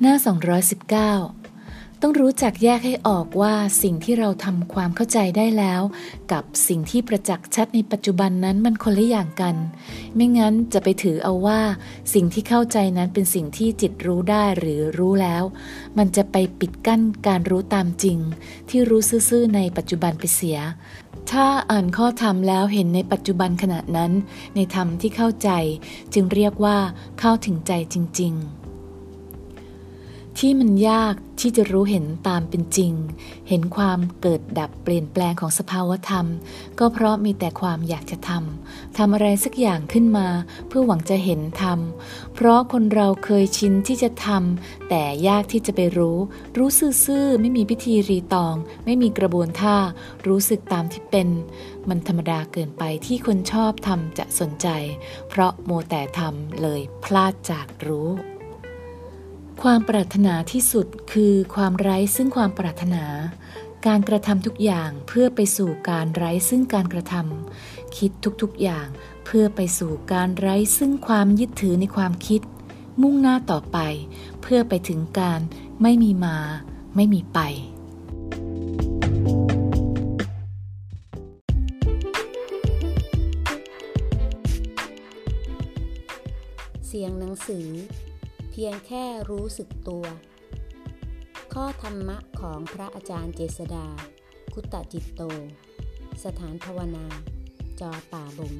หน้า 219 ต้องรู้จักแยกให้ออกว่าสิ่งที่เราทำความเข้าใจได้แล้ว กับสิ่งที่ประจักษ์ชัดในปัจจุบันนั้นมันคนละอย่างกัน ไม่งั้นจะไปถือเอาว่า สิ่งที่เข้าใจนั้นเป็นสิ่งที่จิตรู้ได้หรือรู้แล้ว มันจะไปปิดกั้นการรู้ตามจริง ที่รู้ซื่อๆในปัจจุบันไปเสียถ้าอ่านข้อธรรมแล้วเห็นในปัจจุบันขณะนั้น ในธรรมที่เข้าใจ จึงเรียกว่าเข้าถึงใจจริง ๆ ที่มันยากที่จะรู้เห็นตามเป็นจริง เห็นความเกิดดับเปลี่ยนแปลงของสภาวธรรม ก็เพราะมีแต่ความอยากจะทำทำอะไรสักอย่างขึ้นมา เพื่อหวังจะเห็นธรรม เพราะคนเราเคยชินที่จะทำแต่ยากที่จะไปรู้ รู้ซื่อๆไม่มีพิธีรีตอง ไม่มีกระบวนท่า รู้สึกตามที่เป็น มันธรรมดาเกินไปที่คนชอบทำจะสนใจ เพราะโมแต่ทำเลยพลาดจากรู้ ความปรารถนาที่สุดคือความไร้ซึ่งความปรารถนา การกระทำทุกอย่างเพื่อไปสู่การไร้ซึ่งการกระทำคิดทุกๆอย่างเพื่อไปสู่การไร้ซึ่งความยึดถือในความคิด มุ่งหน้าต่อไป เพื่อไปถึงการไม่มีมา ไม่มีไป เสียงหนังสือ เพียงแค่รู้สึกตัว ข้อธรรมะของพระอาจารย์เจษดา คุตตจิตโต สถานภาวนา จอป่าบง